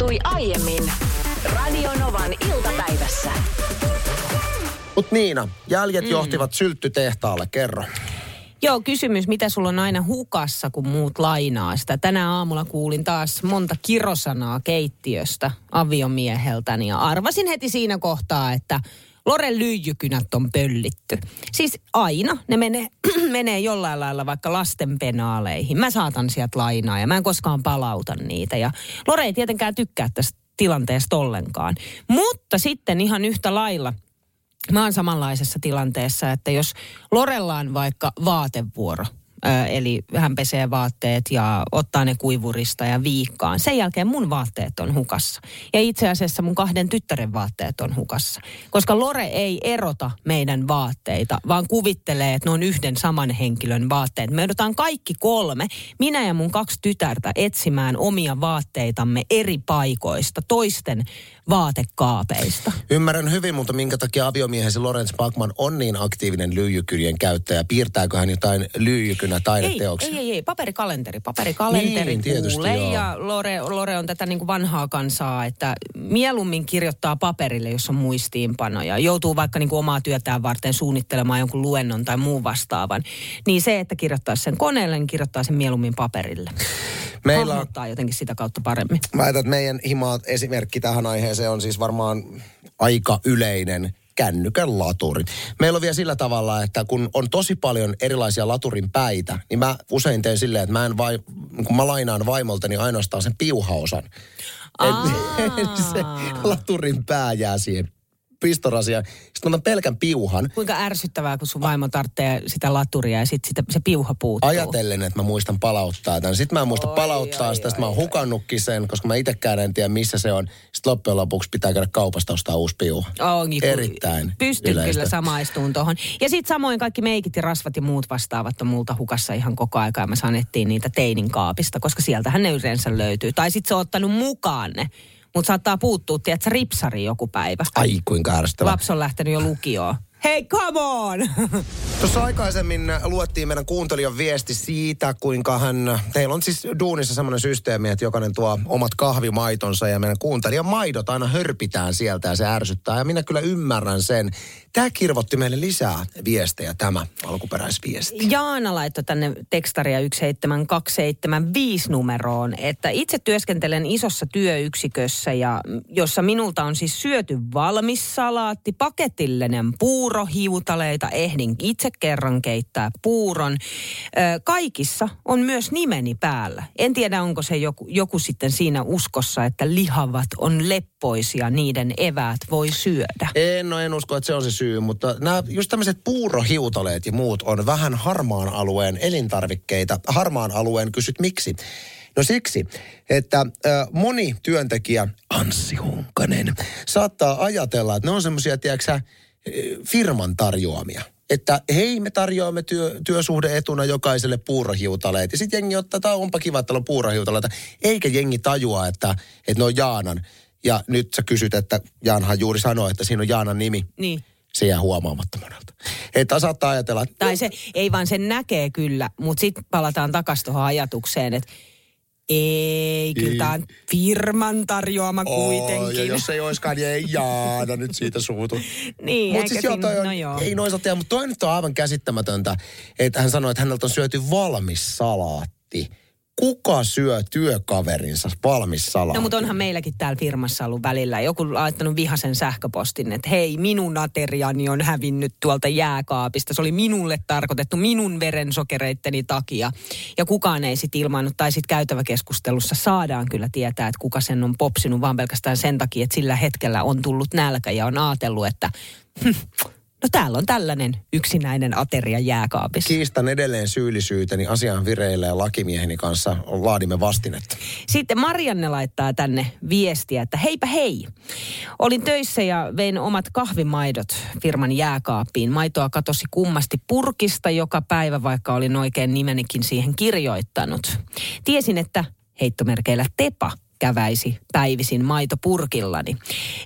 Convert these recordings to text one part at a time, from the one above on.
tapahtui aiemmin Radionovan iltapäivässä. Mut Niina, jäljet Mm. johtivat sylttytehtaalle, kerro. Joo, kysymys, mitä sulla on aina hukassa, kun muut lainaa sitä. Tänä aamulla kuulin taas monta kirosanaa keittiöstä aviomieheltäni ja arvasin heti siinä kohtaa, että Loren lyijykynät on pöllitty. Siis aina ne menee, menee jollain lailla vaikka lasten penaaleihin. Mä saatan sieltä lainaa ja mä en koskaan palauta niitä. Ja Lore ei tietenkään tykkää tästä tilanteesta ollenkaan. Mutta sitten ihan yhtä lailla – Mä oon samanlaisessa tilanteessa, että jos Lorella on vaikka vaatevuoro, eli hän pesee vaatteet ja ottaa ne kuivurista ja viikkaan. Sen jälkeen mun vaatteet on hukassa. Ja itse asiassa mun kahden tyttären vaatteet on hukassa. Koska Lore ei erota meidän vaatteita, vaan kuvittelee, että ne on yhden saman henkilön vaatteet. Me joudutaan kaikki kolme, minä ja mun kaksi tytärtä, etsimään omia vaatteitamme eri paikoista, toisten vaatekaapeista. Ymmärrän hyvin, mutta minkä takia aviomiehesi Lorenz Bachman on niin aktiivinen lyijykynien käyttäjä? Piirtääkö hän jotain lyijykynä Ei, taideteoksia? ei, ei, ei, paperikalenteri, paperikalenteri Niin, tietysti, kuulee joo. ja Lore, Lore on tätä niin kuin vanhaa kansaa, että mieluummin kirjoittaa paperille, jos on muistiinpanoja. Joutuu vaikka niin kuin omaa työtään varten suunnittelemaan jonkun luennon tai muun vastaavan. Niin se, että kirjoittaa sen koneelle, niin kirjoittaa sen mieluummin paperille. Meillä Hahmottaa jotenkin sitä kautta paremmin. mä ajattelin, että meidän himaa esimerkki tähän aiheeseen on siis varmaan aika yleinen kännykän laturi. Meillä on vielä sillä tavalla, että kun on tosi paljon erilaisia laturin päitä, niin mä usein teen silleen, että mä en vai, kun mä lainaan vaimoltani ainoastaan sen piuhaosan. Et, se laturin pää jää siihen pistorasiaan. Sitten mä pelkän piuhan. Kuinka ärsyttävää, kun sun vaimo tarvitsee sitä laturia ja sitten se piuha puuttuu. Ajatellen, että mä muistan palauttaa tämän. Sitten mä en muista Oi, palauttaa oi, sitä, oi, sitten mä oon hukannutkin sen, koska mä itsekään en tiedä, missä se on. Sitten loppujen lopuksi pitää käydä kaupasta ostaa uusi piuha. Onkin, Erittäin Pystyn yleistä. kyllä samaistuun tuohon. Ja sitten samoin kaikki meikit ja rasvat ja muut vastaavat on multa hukassa ihan koko aika. Ja me sanettiin niitä teinin kaapista, koska sieltähän ne yleensä löytyy. Tai sitten se on ottanut mukaan ne. Mutta saattaa puuttua, tiedätkö, ripsari joku päivä. Ai kuinka ärsyttävää. Lapsi on lähtenyt jo lukioon. Hei, come on! Tuossa aikaisemmin luettiin meidän kuuntelijan viesti siitä, kuinka hän, teillä on siis duunissa semmoinen systeemi, että jokainen tuo omat kahvimaitonsa ja meidän kuuntelijan maidot aina hörpitään sieltä ja se ärsyttää. Ja minä kyllä ymmärrän sen. Tämä kirvotti meille lisää viestejä, tämä alkuperäisviesti. Jaana laittoi tänne tekstaria 17275 numeroon, että itse työskentelen isossa työyksikössä ja jossa minulta on siis syöty valmis salaatti, paketillinen puuro, hiutaleita, ehdin itse kerran keittää puuron. Kaikissa on myös nimeni päällä. En tiedä, onko se joku, joku sitten siinä uskossa, että lihavat on leppoisia, niiden eväät voi syödä. En, no en usko, että se on se syy, mutta nämä just tämmöiset puurohiutaleet ja muut on vähän harmaan alueen elintarvikkeita. Harmaan alueen kysyt miksi? No siksi, että äh, moni työntekijä, Anssi Hunkanen, saattaa ajatella, että ne on semmoisia, tiedätkö firman tarjoamia. Että hei, me tarjoamme työ, työsuhdeetuna jokaiselle puurohiutaleet. Ja sitten jengi ottaa, tämä onpa kiva, että on puurohiutaleita. Eikä jengi tajua, että, että ne on Jaanan. Ja nyt sä kysyt, että Jaanhan juuri sanoi, että siinä on Jaanan nimi Niin. se jää huomaamatta monelta. Että saattaa ajatella, että Tai se, ei vaan sen näkee kyllä, mutta sitten palataan takaisin tuohon ajatukseen, että ei, kyllä tämä on firman tarjoama "Oo, kuitenkin. ja jos ei oiskaan, niin ei Jaana nyt siitä suutu. Niin, Mutta eikä siis joo, siinä- toi on, no joo. ei tehdä, mutta toi nyt on aivan käsittämätöntä, että hän sanoi, että häneltä on syöty valmis salaatti. Kuka syö työkaverinsa valmis salaatti? No mutta onhan meilläkin täällä firmassa ollut välillä joku laittanut vihasen sähköpostin, että hei, minun ateriani on hävinnyt tuolta jääkaapista. Se oli minulle tarkoitettu minun verensokereitteni takia. Ja kukaan ei sit ilmaannut, tai sitten käytäväkeskustelussa saadaan kyllä tietää, että kuka sen on popsinut, vaan pelkästään sen takia, että sillä hetkellä on tullut nälkä ja on ajatellut, että hm, no täällä on tällainen yksinäinen ateria jääkaapissa. Kiistan edelleen syyllisyyteni asian vireille ja lakimieheni kanssa laadimme vastinetta. Sitten Marianne laittaa tänne viestiä, että heipä hei. Olin töissä ja vein omat kahvimaidot firman jääkaappiin. Maitoa katosi kummasti purkista joka päivä, vaikka olin oikein nimenikin siihen kirjoittanut. Tiesin, että heittomerkeillä tepa käväisi päivisin maitopurkillani.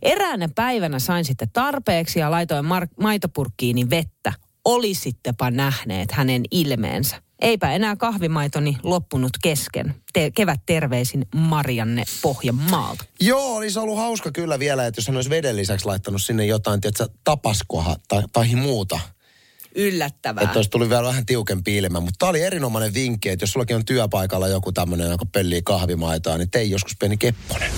Eräänä päivänä sain sitten tarpeeksi ja laitoin mar- maitopurkkiini vettä. Olisittepa nähneet hänen ilmeensä. Eipä enää kahvimaitoni loppunut kesken. Te- kevät terveisin Marianne Pohjanmaalta. Joo, olisi ollut hauska kyllä vielä, että jos hän olisi veden lisäksi laittanut sinne jotain, tiedätkö, tapaskoha tai, tai muuta. Yllättävää. Että olisi tullut vielä vähän tiukempi ilme. Mutta tämä oli erinomainen vinkki, että jos sullakin on työpaikalla joku tämmöinen, joka pöllii kahvimaitoa, niin tei joskus pieni kepponen.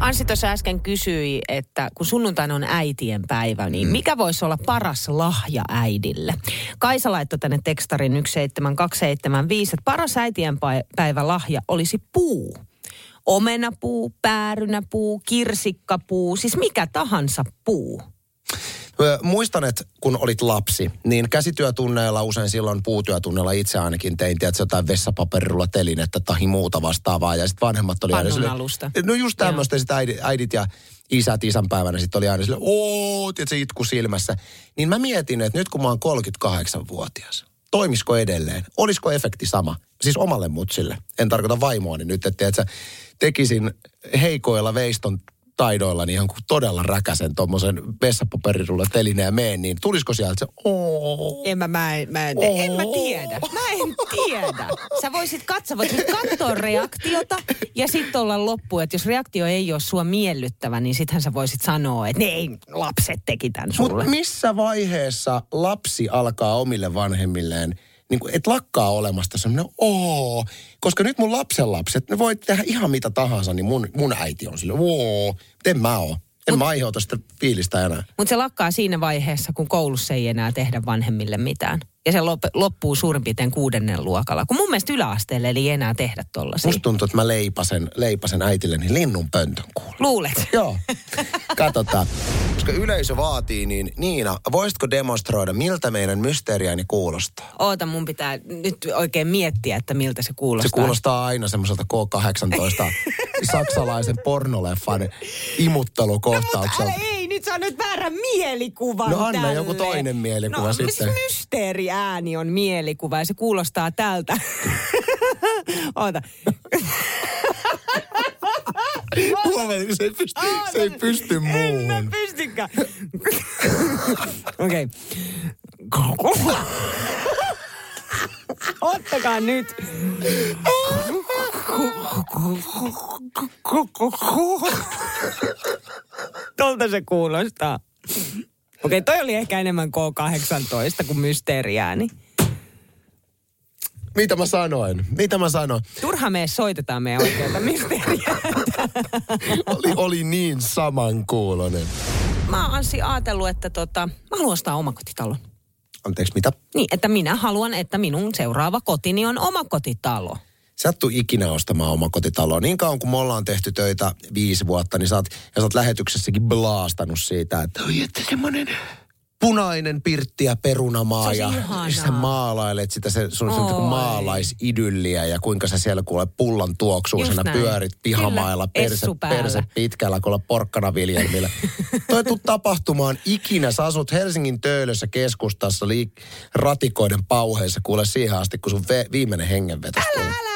Ansi tuossa äsken kysyi, että kun sunnuntaina on äitien päivä, niin mikä voisi olla paras lahja äidille? Kaisa laittoi tänne tekstarin 17275, että paras äitien päivä lahja olisi puu. Omenapuu, päärynäpuu, kirsikkapuu, siis mikä tahansa puu. Muistan, että kun olit lapsi, niin käsityötunneilla, usein silloin puutyötunneilla itse ainakin tein, tiedätkö, jotain vessapaperirulla telinettä tai muuta vastaavaa. Ja sitten vanhemmat oli aina Pannun alusta. No just tämmöistä, sitten äidit, äidit ja isät isänpäivänä sitten oli aina silleen, ooo, tiedätkö, itku silmässä. Niin mä mietin, että nyt kun mä oon 38-vuotias, toimisiko edelleen? Olisiko efekti sama? Siis omalle mutsille. En tarkoita vaimoani nyt, että tiedätkö, tekisin heikoilla veiston taidoillani ihan kuin todella räkäsen tuommoisen vessapaperirulla telineen ja meen, niin tulisiko sieltä se ooo? En mä, mä, en, mä, en, en mä tiedä. Mä en tiedä. Sä voisit katsoa, voisit katsoa reaktiota ja sitten olla loppu. Että jos reaktio ei ole sua miellyttävä, niin sittenhän sä voisit sanoa, että ne ei, lapset teki tämän sulle. Mutta missä vaiheessa lapsi alkaa omille vanhemmilleen, niin kuin, et lakkaa olemasta semmoinen oo. Koska nyt mun lapsen lapset, ne voi tehdä ihan mitä tahansa, niin mun, mun äiti on sille oo. En mä oo. En Mut, mä aiheuta sitä fiilistä enää. Mutta se lakkaa siinä vaiheessa, kun koulussa ei enää tehdä vanhemmille mitään. Ja se lop- loppuu suurin piirtein kuudennen luokalla. Kun mun mielestä yläasteelle ei enää tehdä tollasia. Musta tuntuu, että mä leipasen, leipasen äitilleni linnun pöntön kuulla. Luulet? Joo, katsotaan. Koska yleisö vaatii, niin Niina, voisitko demonstroida, miltä meidän mysteeriäni kuulostaa? Oota, mun pitää nyt oikein miettiä, että miltä se kuulostaa. Se kuulostaa aina semmoiselta K-18 saksalaisen pornoleffan imuttelukohtaukselta. Älä ei, nyt sä nyt väärän mielikuvan No anna tälle. joku toinen mielikuva no, sitten. mysteeriääni on mielikuva ja se kuulostaa tältä. Oota. Huomenna, se ei pysty, se ei pysty muuhun. Pystykään. Okei. Ottakaa nyt. Tolta se kuulostaa. Okei, toi oli ehkä enemmän K18 kuin mysteeriääni. Mitä mä sanoin? Mitä mä sanoin? Turha me soitetaan meidän oikeata mysteeriä. Oli, oli niin samankuulonen. Mä oon Anssi ajatellut, että tota, mä haluan ostaa omakotitalon. Anteeksi, mitä? Niin, että minä haluan, että minun seuraava kotini on omakotitalo. Sä et tuu ikinä ostamaan omakotitaloa. Niin kauan kuin me ollaan tehty töitä viisi vuotta, niin sä oot, ja sä oot lähetyksessäkin blaastanut siitä, että oi, että semmoinen punainen pirtti ja perunamaa Se ja ihanaa. sä maalailet sitä se, sun se Oi. maalaisidylliä ja kuinka sä siellä kuule pullan tuoksuisena pyörit pihamailla Kyllä, perse, perse pitkällä kuule porkkanaviljelmillä. Toi ei tuu tapahtumaan ikinä. Sä asut Helsingin töölössä keskustassa liik- ratikoiden pauheissa kuule siihen asti, kun sun ve- viimeinen hengenveto. Älä, älä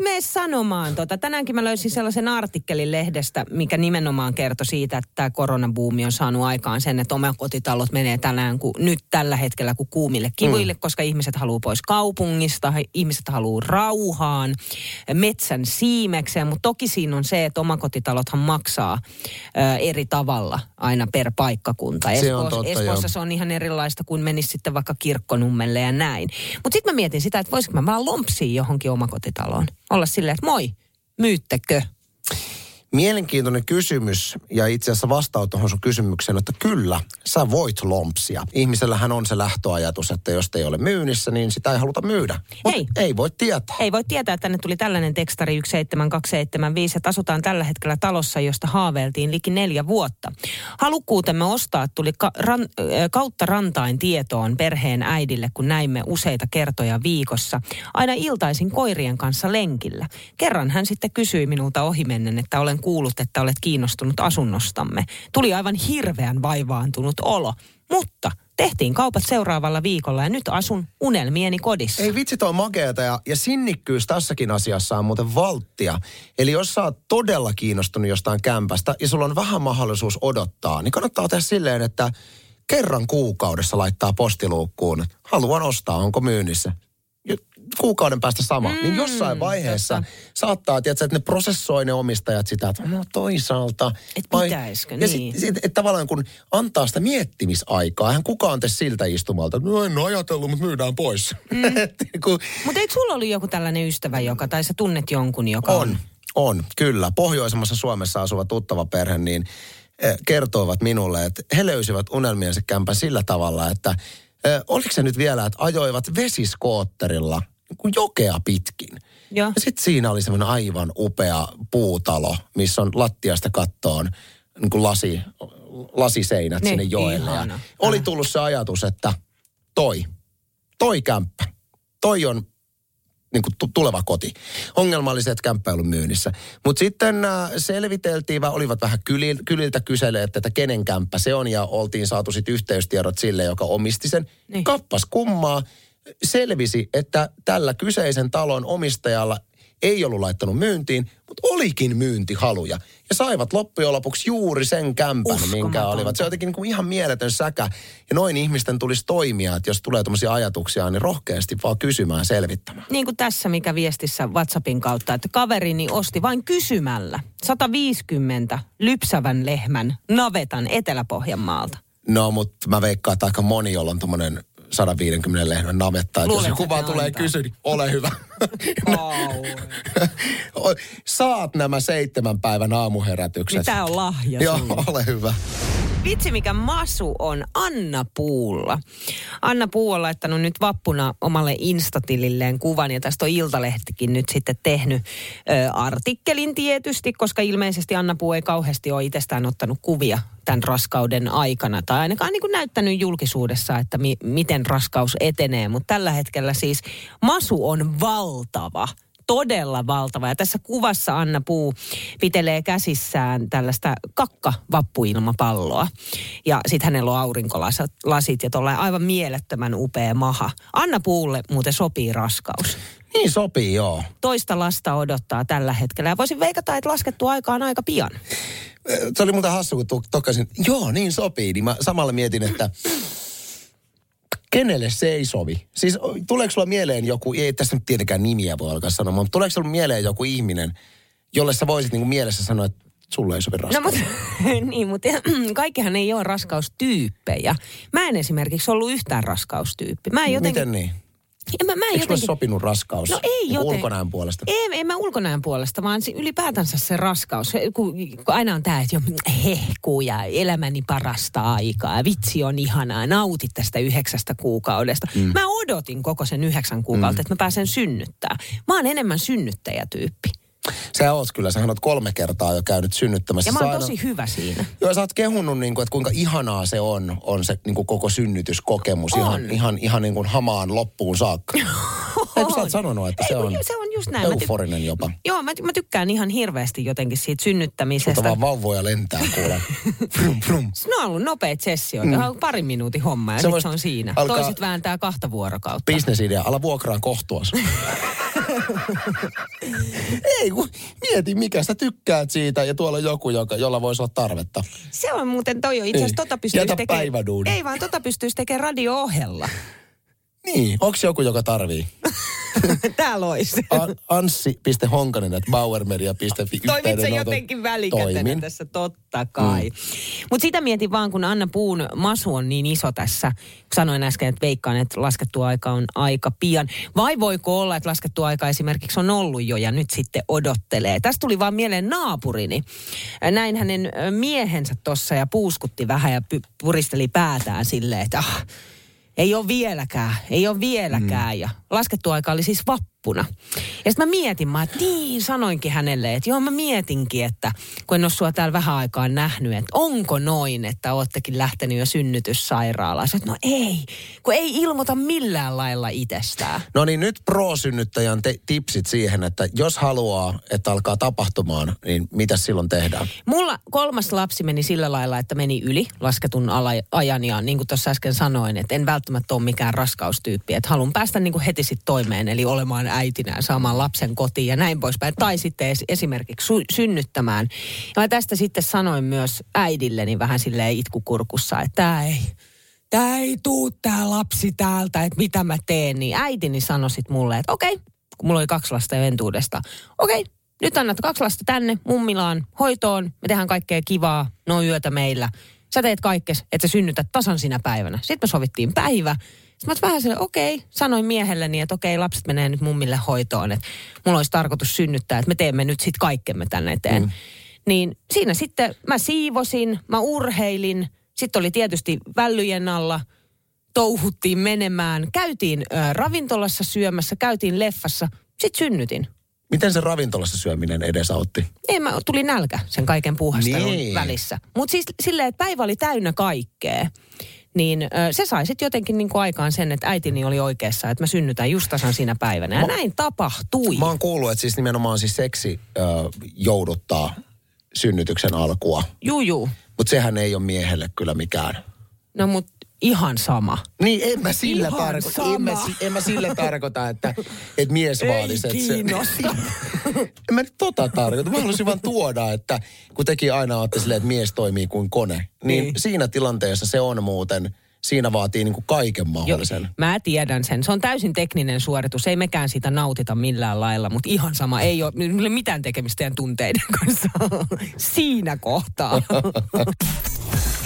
mene sanomaan tota. Tänäänkin mä löysin sellaisen artikkelin lehdestä, mikä nimenomaan kertoi siitä, että tämä koronabuumi on saanut aikaan sen, että omakotitalot menee tänään, kun, nyt tällä hetkellä kuin kuumille kivuille, mm. koska ihmiset haluaa pois kaupungista, ihmiset haluaa rauhaan, metsän siimekseen, mutta toki siinä on se, että omakotitalothan maksaa ö, eri tavalla aina per paikkakunta. Se on totta, Espoossa joo. se on ihan erilaista kuin menisi sitten vaikka kirkkonummelle ja näin. Mutta sitten mä mietin sitä, että voisiko mä vaan lompsia johonkin omakotitaloon. Olla silleen, että moi, myyttekö? Mielenkiintoinen kysymys ja itse asiassa vastaus tuohon sun kysymykseen, että kyllä, sä voit lompsia. Ihmisellähän on se lähtöajatus, että jos te ei ole myynnissä, niin sitä ei haluta myydä. Mut Hei. ei voi tietää. Ei voi tietää, että tänne tuli tällainen tekstari 17275, että asutaan tällä hetkellä talossa, josta haaveiltiin liki neljä vuotta. Halukkuutemme ostaa tuli ka- ran, kautta rantain tietoon perheen äidille, kun näimme useita kertoja viikossa. Aina iltaisin koirien kanssa lenkillä. Kerran hän sitten kysyi minulta ohimennen, että olen kuullut, että olet kiinnostunut asunnostamme. Tuli aivan hirveän vaivaantunut olo, mutta tehtiin kaupat seuraavalla viikolla ja nyt asun unelmieni kodissa. Ei vitsi, toi makeata ja, ja sinnikkyys tässäkin asiassa on muuten valttia. Eli jos sä oot todella kiinnostunut jostain kämpästä ja sulla on vähän mahdollisuus odottaa, niin kannattaa tehdä silleen, että kerran kuukaudessa laittaa postiluukkuun, haluan ostaa, onko myynnissä. Kuukauden päästä sama. Mm, niin jossain vaiheessa totta. saattaa, tiedätkö, että ne prosessoi ne omistajat sitä, että no toisaalta. Et vai- pitäisikö, ja niin. sit, sit, että tavallaan kun antaa sitä miettimisaikaa, hän kukaan tee siltä istumalta, no en ajatellut, mutta myydään pois. Mm. kun Mutta eikö sulla ollut joku tällainen ystävä, joka, tai sä tunnet jonkun, joka on? on, on, kyllä. Pohjoisemmassa Suomessa asuva tuttava perhe, niin eh, kertoivat minulle, että he löysivät unelmiensa kämpän sillä tavalla, että eh, oliko se nyt vielä, että ajoivat vesiskootterilla niin kuin jokea pitkin. Joo. Ja sitten siinä oli semmoinen aivan upea puutalo, missä on lattiasta kattoon niin kuin lasi, lasiseinät Niin, sinne joelle. Ja oli Äh. tullut se ajatus, että toi, toi kämppä, toi on niin kuin tu- tuleva koti. Ongelma oli se, että kämppä ollut myynnissä. Mutta sitten äh, selviteltiin, vai olivat vähän kylil, kyliltä kyseleet, että kenen kämppä se on, ja oltiin saatu sitten yhteystiedot sille, joka omisti sen. Niin. Kappas kummaa, selvisi, että tällä kyseisen talon omistajalla ei ollut laittanut myyntiin, mutta olikin myyntihaluja. Ja saivat loppujen lopuksi juuri sen kämpän, minkä olivat. Se on jotenkin niin kuin ihan mieletön säkä. Ja noin ihmisten tulisi toimia, että jos tulee tämmöisiä ajatuksia, niin rohkeasti vaan kysymään, selvittämään. Niin kuin tässä, mikä viestissä WhatsAppin kautta, että kaverini osti vain kysymällä 150 lypsävän lehmän navetan Etelä-Pohjanmaalta. No, mutta mä veikkaan, että aika moni, jolla on tommonen 150 lehmän navetta. Jos Luulen, joku että vaan ne tulee antaa. kysyä, niin ole hyvä. Saat nämä seitsemän päivän aamuherätykset. Tää on lahja Joo, ole hyvä. Vitsi mikä masu on Anna Puulla. Anna Puu on laittanut nyt vappuna omalle instatililleen kuvan ja tästä on Iltalehtikin nyt sitten tehnyt ö, artikkelin tietysti, koska ilmeisesti Anna Puu ei kauheasti ole itsestään ottanut kuvia tämän raskauden aikana tai ainakaan niin kuin näyttänyt julkisuudessa, että mi- miten raskaus etenee, mutta tällä hetkellä siis masu on valtava todella valtava. Ja tässä kuvassa Anna Puu pitelee käsissään tällaista kakka-vappuilmapalloa. Ja sitten hänellä on aurinkolasit ja tuolla aivan mielettömän upea maha. Anna Puulle muuten sopii raskaus. Niin sopii, joo. Toista lasta odottaa tällä hetkellä. Ja voisin veikata, että laskettu aika on aika pian. Se oli muuten hassu, kun tokkasin, joo, niin sopii. Niin mä samalla mietin, että kenelle se ei sovi? Siis tuleeko sulla mieleen joku, ei tässä nyt tietenkään nimiä voi alkaa sanomaan, mutta tuleeko sulla mieleen joku ihminen, jolle sä voisit niinku mielessä sanoa, että sulle ei sovi No raskaus? mutta, niin, mutta kaikkihan ei ole raskaustyyppejä. Mä en esimerkiksi ollut yhtään raskaustyyppi. Mä en jotenkin... Miten niin? En mä, mä en Eikö jotenkin... sopinut raskaus? No ei Niinku joten. Ulkonäön puolesta. Ei, en mä ulkonäön puolesta, vaan ylipäätänsä se raskaus. Kun, kun aina on tämä, että jo hehkuu ja elämäni parasta aikaa. Ja vitsi on ihanaa, nautit tästä yhdeksästä kuukaudesta. Mm. Mä odotin koko sen yhdeksän kuukautta, mm. että mä pääsen synnyttää. Mä oon enemmän synnyttäjätyyppi. Sä oot kyllä, sä oot kolme kertaa jo käynyt synnyttämässä. Ja mä oon aina- tosi hyvä siinä. Joo, sä oot kehunut, niin kuin, että kuinka ihanaa se on, on se niin kuin koko synnytyskokemus. On. Ihan, ihan, ihan niin kuin hamaan loppuun saakka. Eikö sä oot sanonut, että Ei, se on, se on just näin. Mä ty- euforinen jopa? Joo, mä, mä tykkään ihan hirveästi jotenkin siitä Mutta synnyttämisestä. vaan vauvoja lentää kuule. Frum, frum. Ne on ollut nopeat sessioita, mm. parin minuutin homma ja Se se on siinä. alkaa- Toiset vääntää kahta vuorokautta. Bisnesidea, ala vuokraan kohtuas. Ei, kun mieti mikä sä tykkäät siitä ja tuolla on joku, joka, jolla voisi olla tarvetta. Se on muuten toi on itse asiassa tota pystyisi tekemään. Ei vaan tota pystyisi tekemään radio-ohella. Niin, onko joku, joka tarvii? Täällä olisi. An- Anssi.honkanen, että bauermedia.fi. Toimit yhteydenoton. jotenkin välikätenä Toimin. tässä, totta kai. Mm. Mutta sitä mietin vaan, kun Anna Puun masu on niin iso tässä. Sanoin äsken, että veikkaan, että laskettu aika on aika pian. Vai voiko olla, että laskettu aika esimerkiksi on ollut jo ja nyt sitten odottelee. Tästä tuli vaan mieleen naapurini. Näin hänen miehensä tuossa ja puuskutti vähän ja py- puristeli päätään silleen, että ah, ei ole vieläkään, ei ole vieläkään. Mm. Ja laskettu aika oli siis vappuna. Ja sitten mä mietin, mä, että niin sanoinkin hänelle, että joo mä mietinkin, että kun en ole sua täällä vähän aikaa nähnyt, että onko noin, että oottekin lähtenyt jo synnytyssairaalaan. Että no ei, kun ei ilmoita millään lailla itsestään. No niin, nyt pro-synnyttäjän te- tipsit siihen, että jos haluaa, että alkaa tapahtumaan, niin mitä silloin tehdään? Mulla kolmas lapsi meni sillä lailla, että meni yli lasketun ala- ajan ja niin kuin tuossa äsken sanoin, että en välttämättä ole mikään raskaustyyppi, että haluan päästä niin kuin heti sitten toimeen, eli olemaan äitinä ja saamaan lapsen kotiin ja näin poispäin. Tai sitten es- esimerkiksi sy- synnyttämään. Ja mä tästä sitten sanoin myös äidilleni vähän silleen itkukurkussa, että tämä ei, tää ei tuu tää lapsi täältä, että mitä mä teen. Niin äitini sanoi sit mulle, että okei, kun mulla oli kaksi lasta entuudesta. Okei, nyt annat kaksi lasta tänne mummilaan hoitoon. Me tehdään kaikkea kivaa, no yötä meillä. Sä teet kaikkes, että sä synnytät tasan sinä päivänä. Sitten me sovittiin päivä. Sitten mä vähän silleen, okei, sanoin miehelleni, että okei, lapset menee nyt mummille hoitoon. Että mulla olisi tarkoitus synnyttää, että me teemme nyt sitten kaikkemme tänne eteen. Mm. Niin siinä sitten mä siivosin, mä urheilin. Sitten oli tietysti vällyjen alla, touhuttiin menemään. Käytiin ö, ravintolassa syömässä, käytiin leffassa. Sitten synnytin. Miten se ravintolassa syöminen edesautti? Ei, mä tuli nälkä sen kaiken puuhastelun Niin. välissä. Mutta siis silleen, että päivä oli täynnä kaikkea. Niin ö, se sai sitten jotenkin niinku aikaan sen, että äitini oli oikeassa, että mä synnytän just tasan siinä päivänä. Ja Mä- näin tapahtui. Mä oon kuullut, että siis nimenomaan siis seksi ö, jouduttaa synnytyksen alkua. Juu, juu. Mutta sehän ei ole miehelle kyllä mikään. No mut ihan sama. Niin, en mä sillä Ihan tarkoita, en mä, en mä sillä tarkoita, että, että mies Ei vaatisi. että se- kiinnosta. en mä nyt tota tarkoita. Mä haluaisin vaan tuoda, että kun tekin aina olette silleen, että mies toimii kuin kone, niin, Niin. siinä tilanteessa se on muuten, siinä vaatii niin kuin kaiken mahdollisen. mä tiedän sen. Se on täysin tekninen suoritus. Ei mekään sitä nautita millään lailla, mutta ihan sama. Ei ei ole mitään tekemistä teidän tunteiden kanssa. Siinä kohtaa.